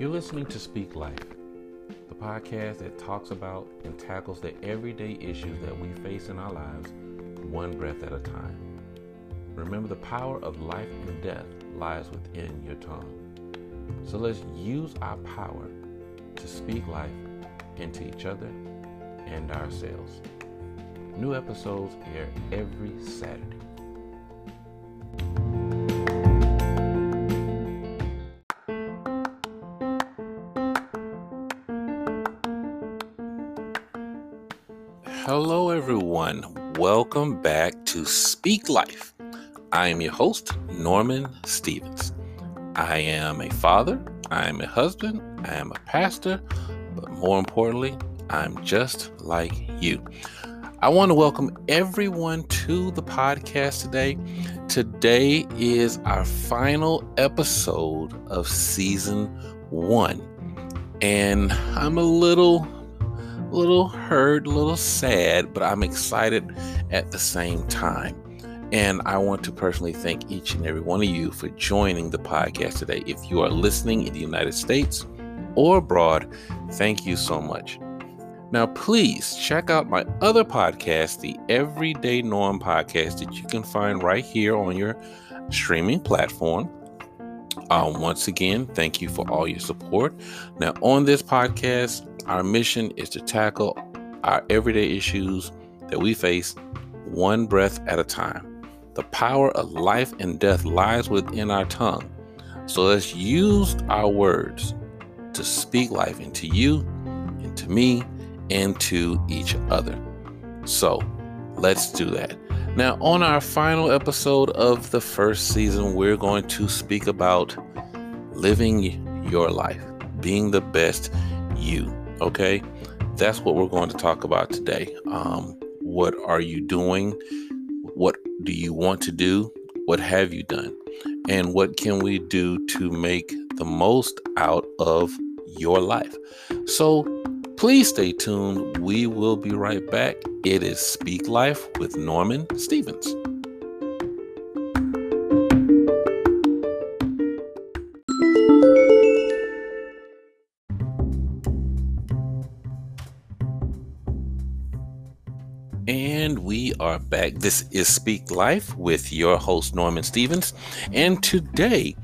You're listening to Speak Life, the podcast that talks about and tackles the everyday issues that we face in our lives, one breath at a time. Remember, the power of life and death lies within your tongue. So let's use our power to speak life into each other and ourselves. New episodes air every Saturday. Hello, everyone. Welcome back to Speak Life. I am your host, Norman Stevens. I am a father, I am a husband, I am a pastor, but more importantly, I'm just like you. I want to welcome everyone to the podcast today. Today is our final episode of season one. And I'm a little a little hurt, a little sad, but I'm excited at the same time. And I want to personally thank each and every one of you for joining the podcast today. If you are listening in the United States or abroad, thank you so much. Now, please check out my other podcast, the Everyday Norm podcast, that you can find right here on your streaming platform. Uh, once again, thank you for all your support. Now, on this podcast, our mission is to tackle our everyday issues that we face one breath at a time. The power of life and death lies within our tongue. So let's use our words to speak life into you, into me, and to each other. So let's do that. Now, on our final episode of the first season, we're going to speak about living your life, being the best you. Okay, that's what we're going to talk about today. Um, what are you doing? What do you want to do? What have you done? And what can we do to make the most out of your life? So please stay tuned. We will be right back. It is Speak Life with Norman Stevens. And we are back. This is Speak Life with your host, Norman Stevens. And today,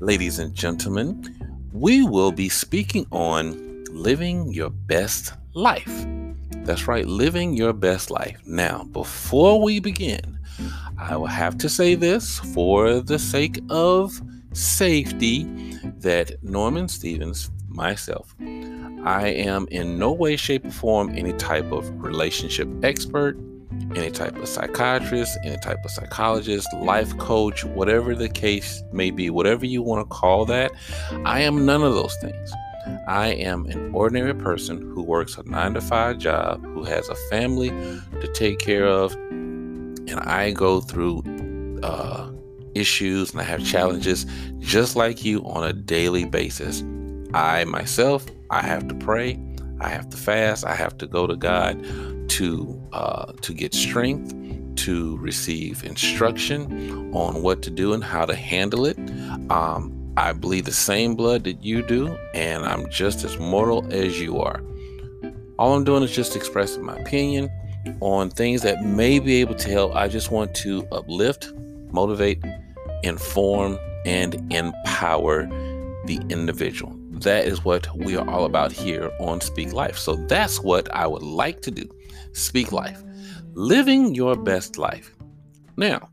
ladies and gentlemen, we will be speaking on living your best life. That's right, living your best life. Now, before we begin, I will have to say this for the sake of safety that Norman Stevens, myself, I am in no way, shape, or form any type of relationship expert, any type of psychiatrist, any type of psychologist, life coach, whatever the case may be, whatever you want to call that. I am none of those things. I am an ordinary person who works a nine to five job, who has a family to take care of, and I go through uh, issues and I have challenges just like you on a daily basis. I myself, I have to pray, I have to fast, I have to go to God to uh, to get strength, to receive instruction on what to do and how to handle it. Um, I bleed the same blood that you do, and I'm just as mortal as you are. All I'm doing is just expressing my opinion on things that may be able to help. I just want to uplift, motivate, inform, and empower the individual. That is what we are all about here on Speak Life. So that's what I would like to do. Speak Life. Living your best life. Now,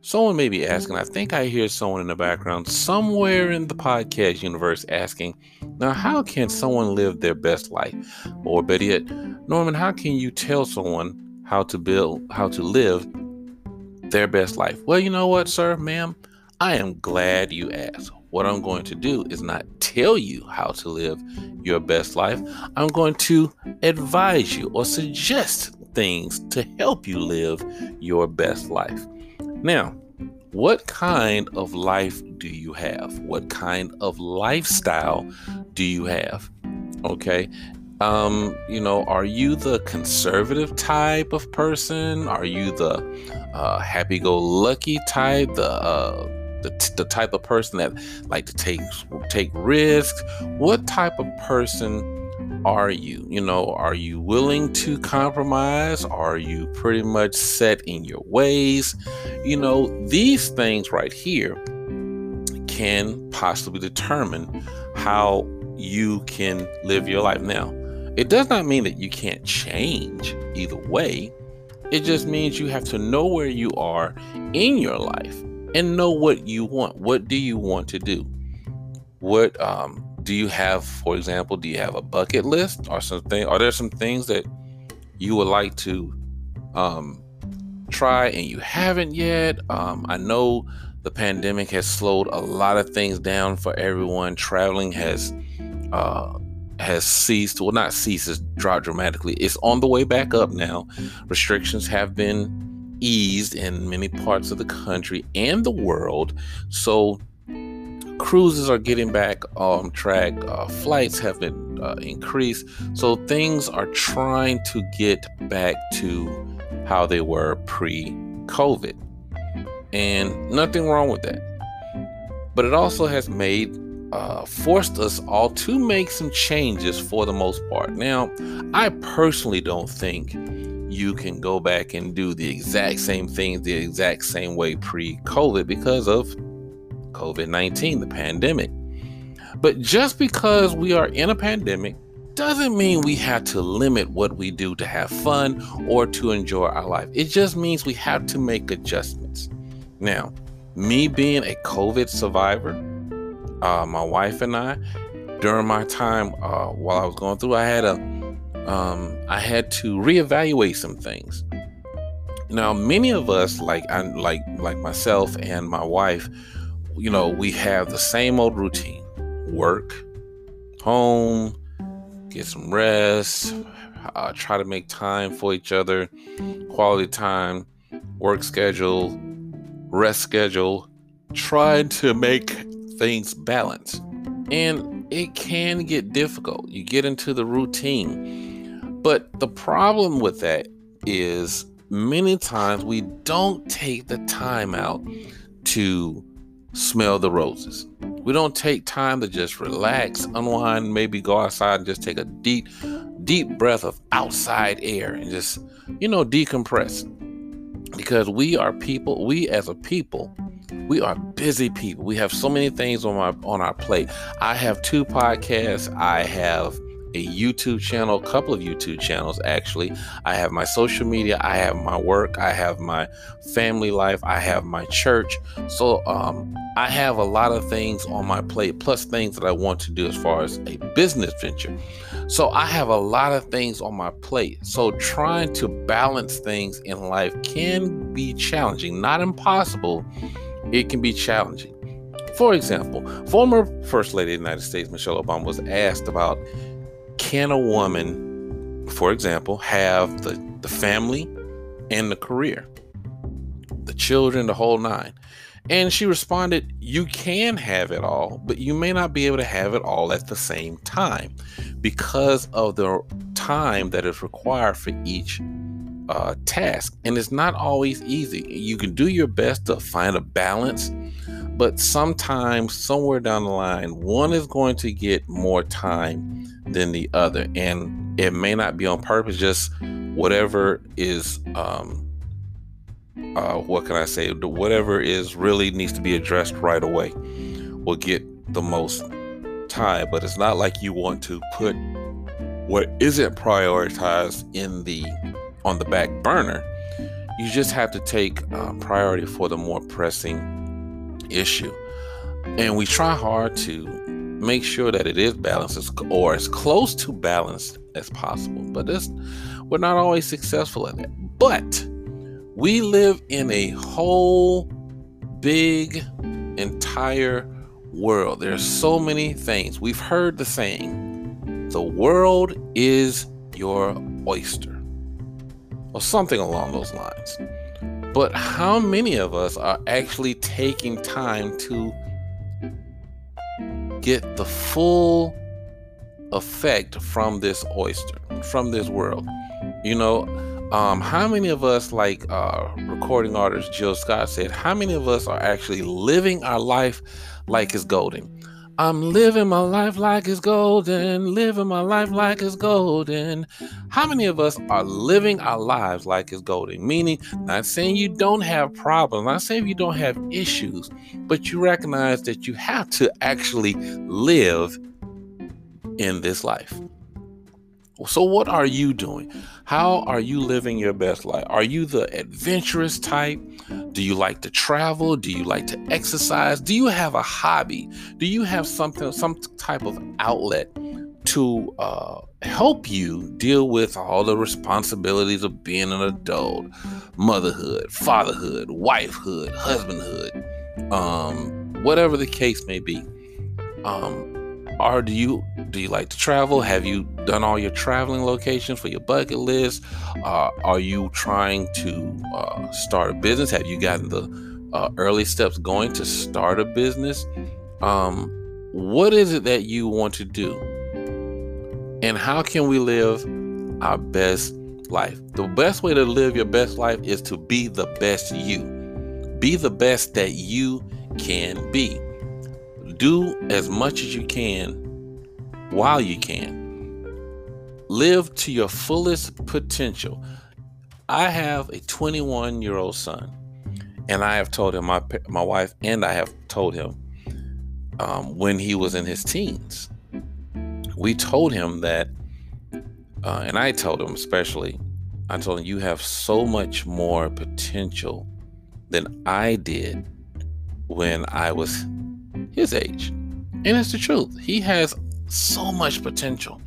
someone may be asking, I think I hear someone in the background somewhere in the podcast universe asking, now, how can someone live their best life? Or better yet, Norman, how can you tell someone how to build, how to live their best life? Well, you know what, sir, ma'am? I am glad you asked. What I'm going to do is not tell you how to live your best life. I'm going to advise you or suggest things to help you live your best life. Now, what kind of life do you have? What kind of lifestyle do you have? Okay. Um, you know, are you the conservative type of person? Are you the uh, happy go lucky type, the uh, the, the type of person that like to take take risks? What type of person are you? You know, are you willing to compromise? Are you pretty much set in your ways? You know, these things right here can possibly determine how you can live your life. Now, it does not mean that you can't change either way. It just means you have to know where you are in your life and know what you want. What do you want to do? What um do you have, for example, do you have a bucket list or something? Are there some things that you would like to um, try and you haven't yet? Um, I know the pandemic has slowed a lot of things down for everyone. Traveling has uh, has ceased. Well, not ceased, has dropped dramatically. It's on the way back up now. Restrictions have been eased in many parts of the country and the world. So cruises are getting back on track. Uh, flights have been uh, increased. So things are trying to get back to how they were pre COVID. And nothing wrong with that. But it also has made, uh, forced us all to make some changes for the most part. Now, I personally don't think you can go back and do the exact same things the exact same way pre COVID because of COVID 19, the pandemic. But just because we are in a pandemic doesn't mean we have to limit what we do to have fun or to enjoy our life. It just means we have to make adjustments. Now, me being a COVID survivor, uh, my wife and I, during my time uh, while I was going through, I had a, um, I had to reevaluate some things. Now, many of us, like I, like like myself and my wife, you know, we have the same old routine work, home, get some rest, uh, try to make time for each other, quality time, work schedule, rest schedule, trying to make things balance. And it can get difficult. You get into the routine. But the problem with that is many times we don't take the time out to smell the roses. We don't take time to just relax, unwind, maybe go outside and just take a deep, deep breath of outside air and just, you know, decompress. Because we are people, we as a people, we are busy people. We have so many things on my on our plate. I have two podcasts. I have a YouTube channel, a couple of YouTube channels actually. I have my social media, I have my work, I have my family life, I have my church. So um, I have a lot of things on my plate, plus things that I want to do as far as a business venture. So I have a lot of things on my plate. So trying to balance things in life can be challenging, not impossible. It can be challenging. For example, former First Lady of the United States, Michelle Obama, was asked about can a woman, for example, have the, the family and the career, the children, the whole nine? And she responded, You can have it all, but you may not be able to have it all at the same time because of the time that is required for each uh, task. And it's not always easy. You can do your best to find a balance, but sometimes, somewhere down the line, one is going to get more time than the other. And it may not be on purpose, just whatever is, um, uh, what can I say? Whatever is really needs to be addressed right away will get the most time. But it's not like you want to put what isn't prioritized in the on the back burner. You just have to take um, priority for the more pressing issue. And we try hard to make sure that it is balanced or as close to balanced as possible. But this, we're not always successful at that. But we live in a whole big entire world. There's so many things. We've heard the saying, the world is your oyster, or something along those lines. But how many of us are actually taking time to get the full effect from this oyster, from this world. You know, Um, how many of us, like uh, recording artist Jill Scott said, how many of us are actually living our life like it's golden? I'm living my life like it's golden, living my life like it's golden. How many of us are living our lives like it's golden? Meaning, not saying you don't have problems, not saying you don't have issues, but you recognize that you have to actually live in this life. So, what are you doing? How are you living your best life? Are you the adventurous type? Do you like to travel? Do you like to exercise? Do you have a hobby? Do you have something, some type of outlet to uh, help you deal with all the responsibilities of being an adult, motherhood, fatherhood, wifehood, husbandhood, um, whatever the case may be? Um, or do you do you like to travel? Have you done all your traveling locations for your bucket list? Uh, are you trying to uh, start a business? Have you gotten the uh, early steps going to start a business? Um, what is it that you want to do? And how can we live our best life? The best way to live your best life is to be the best you. Be the best that you can be do as much as you can while you can. Live to your fullest potential. I have a 21 year old son, and I have told him, my, my wife and I have told him um, when he was in his teens, we told him that, uh, and I told him especially, I told him, you have so much more potential than I did when I was his age. And it's the truth. He has so much potential.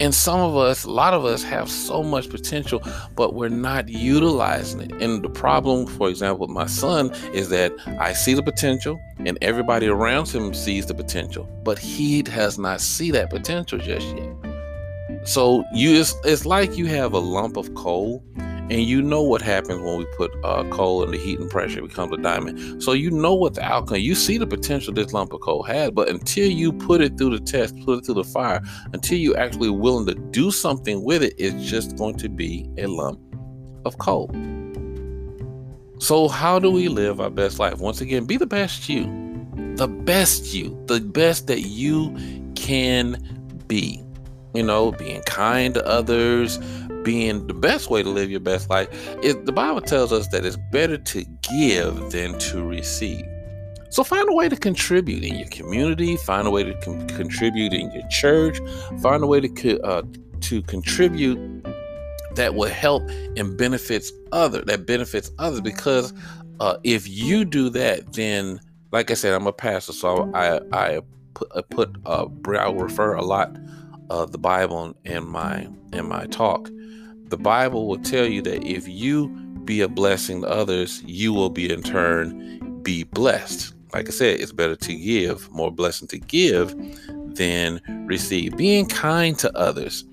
And some of us, a lot of us have so much potential, but we're not utilizing it. And the problem, for example, with my son is that I see the potential and everybody around him sees the potential, but he does not see that potential just yet. So you it's, it's like you have a lump of coal and you know what happens when we put uh, coal in the heat and pressure, it becomes a diamond. So you know what the outcome, you see the potential this lump of coal had, but until you put it through the test, put it through the fire, until you actually willing to do something with it, it's just going to be a lump of coal. So, how do we live our best life? Once again, be the best you, the best you, the best that you can be. You know, being kind to others, being the best way to live your best life the Bible tells us that it's better to give than to receive. So find a way to contribute in your community, find a way to contribute in your church, find a way to co- uh, to contribute that will help and benefits other that benefits others because uh, if you do that, then like I said, I'm a pastor, so I I put, put uh, I refer a lot of the Bible in my in my talk the Bible will tell you that if you be a blessing to others, you will be in turn be blessed. Like I said, it's better to give, more blessing to give than receive. Being kind to others,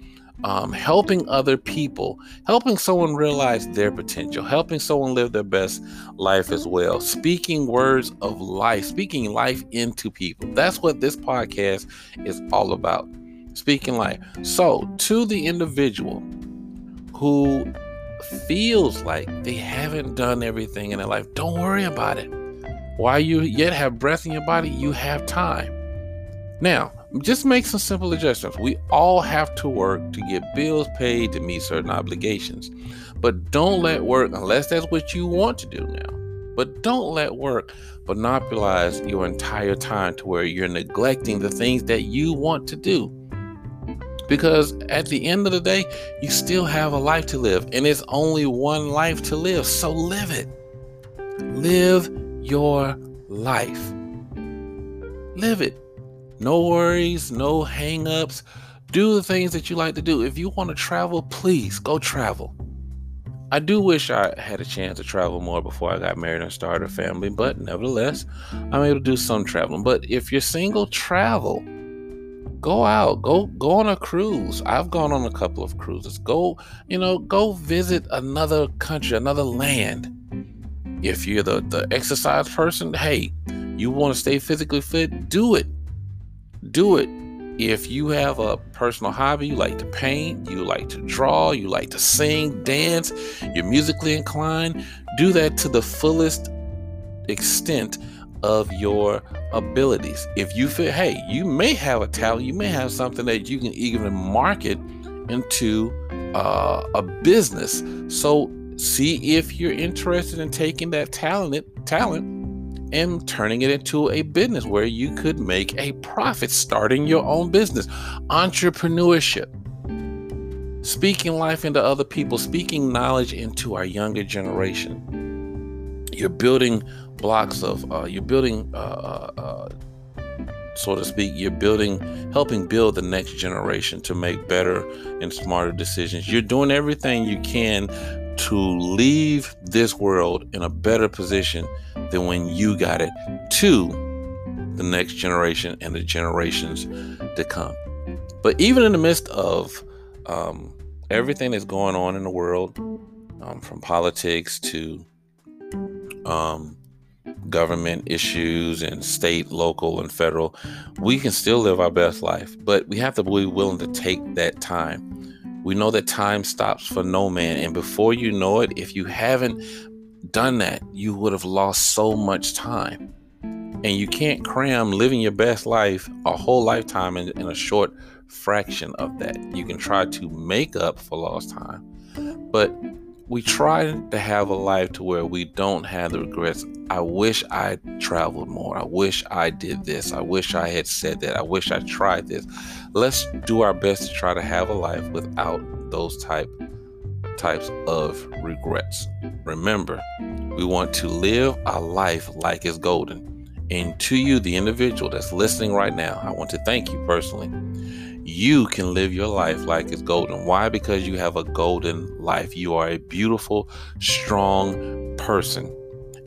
um, helping other people, helping someone realize their potential, helping someone live their best life as well, speaking words of life, speaking life into people. That's what this podcast is all about. Speaking life. So, to the individual, who feels like they haven't done everything in their life, don't worry about it. While you yet have breath in your body, you have time. Now, just make some simple adjustments. We all have to work to get bills paid to meet certain obligations. But don't let work, unless that's what you want to do now, but don't let work monopolize your entire time to where you're neglecting the things that you want to do. Because at the end of the day, you still have a life to live, and it's only one life to live. So live it. Live your life. Live it. No worries, no hang ups. Do the things that you like to do. If you want to travel, please go travel. I do wish I had a chance to travel more before I got married and started a family, but nevertheless, I'm able to do some traveling. But if you're single, travel go out go go on a cruise. I've gone on a couple of cruises. Go you know go visit another country another land. If you're the the exercise person hey you want to stay physically fit do it. Do it. If you have a personal hobby, you like to paint, you like to draw, you like to sing, dance, you're musically inclined, do that to the fullest extent of your abilities. If you feel, hey, you may have a talent, you may have something that you can even market into uh, a business. So see if you're interested in taking that talent, talent and turning it into a business where you could make a profit starting your own business. Entrepreneurship. Speaking life into other people, speaking knowledge into our younger generation. You're building blocks of, uh, you're building, uh, uh, uh so to speak, you're building, helping build the next generation to make better and smarter decisions. You're doing everything you can to leave this world in a better position than when you got it to the next generation and the generations to come. But even in the midst of um, everything that's going on in the world, um, from politics to um, government issues and state, local, and federal, we can still live our best life. But we have to be willing to take that time we know that time stops for no man. And before you know it, if you haven't done that, you would have lost so much time. And you can't cram living your best life a whole lifetime in, in a short fraction of that. You can try to make up for lost time. But we try to have a life to where we don't have the regrets. I wish I traveled more. I wish I did this. I wish I had said that. I wish I tried this. Let's do our best to try to have a life without those type types of regrets. Remember, we want to live a life like it's golden. And to you, the individual that's listening right now, I want to thank you personally you can live your life like it's golden. Why? Because you have a golden life. You are a beautiful, strong person.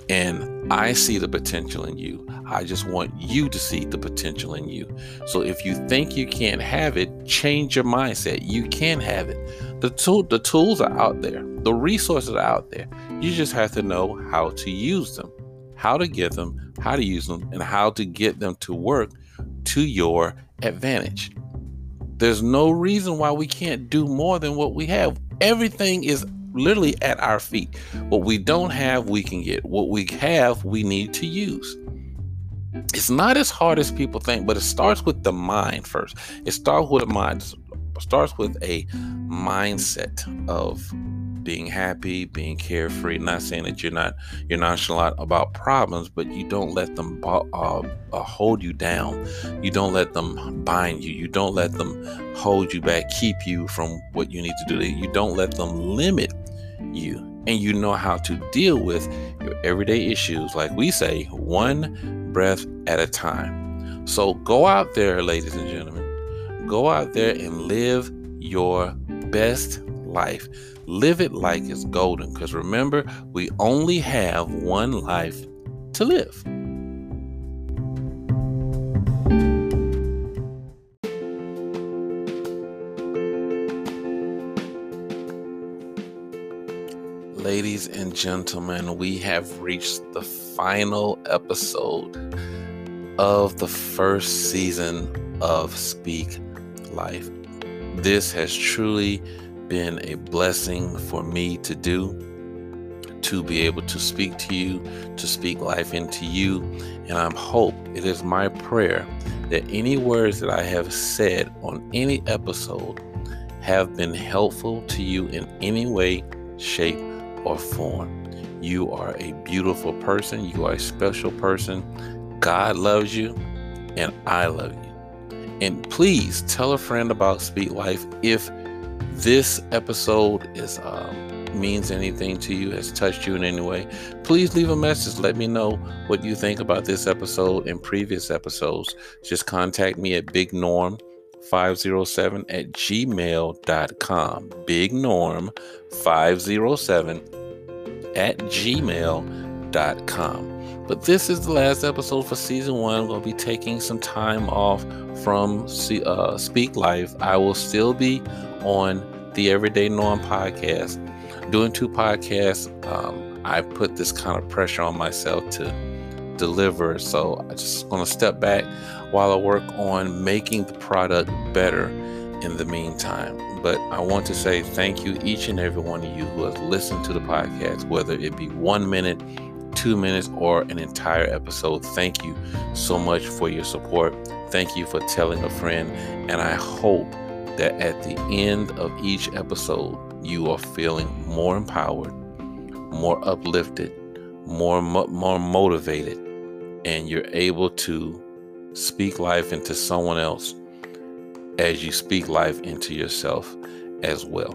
And I see the potential in you. I just want you to see the potential in you. So if you think you can't have it, change your mindset. You can have it. The tool, the tools are out there. The resources are out there. You just have to know how to use them, how to get them, how to use them, and how to get them to work to your advantage. There's no reason why we can't do more than what we have. Everything is literally at our feet. What we don't have, we can get. What we have, we need to use. It's not as hard as people think, but it starts with the mind first. It starts with the mind, starts with a mindset of being happy, being carefree. Not saying that you're not you're nonchalant about problems, but you don't let them uh, uh, hold you down. You don't let them bind you. You don't let them hold you back, keep you from what you need to do. You don't let them limit you, and you know how to deal with your everyday issues, like we say, one breath at a time. So go out there, ladies and gentlemen. Go out there and live your best life. Live it like it's golden because remember, we only have one life to live. Ladies and gentlemen, we have reached the final episode of the first season of Speak Life. This has truly been a blessing for me to do, to be able to speak to you, to speak life into you. And I'm hope it is my prayer that any words that I have said on any episode have been helpful to you in any way, shape, or form. You are a beautiful person. You are a special person. God loves you, and I love you. And please tell a friend about Speak Life if this episode is um, means anything to you, has touched you in any way, please leave a message. Let me know what you think about this episode and previous episodes. Just contact me at Big Norm 507 at gmail.com. Big Norm 507 at gmail.com. But this is the last episode for season one. We'll be taking some time off from uh, Speak Life. I will still be on the Everyday Norm podcast. Doing two podcasts, um, I put this kind of pressure on myself to deliver. So I'm just going to step back while I work on making the product better in the meantime. But I want to say thank you, each and every one of you who has listened to the podcast, whether it be one minute, two minutes, or an entire episode. Thank you so much for your support. Thank you for telling a friend. And I hope that at the end of each episode, you are feeling more empowered, more uplifted, more more motivated, and you're able to speak life into someone else as you speak life into yourself as well.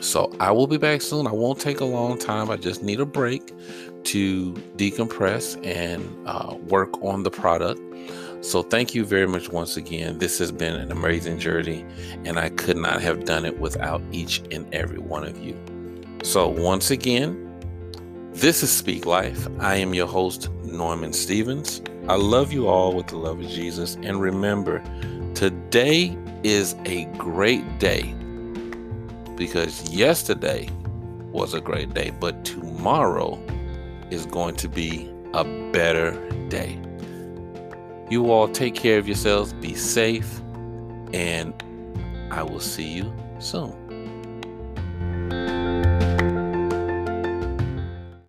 So I will be back soon. I won't take a long time. I just need a break to decompress and uh, work on the product. So thank you very much once again. This has been an amazing journey, and I could not have done it without each and every one of you. So once again, this is Speak Life. I am your host, Norman Stevens. I love you all with the love of Jesus. And remember, today is a great day because yesterday was a great day, but tomorrow is going to be a better day. You all take care of yourselves, be safe, and I will see you soon.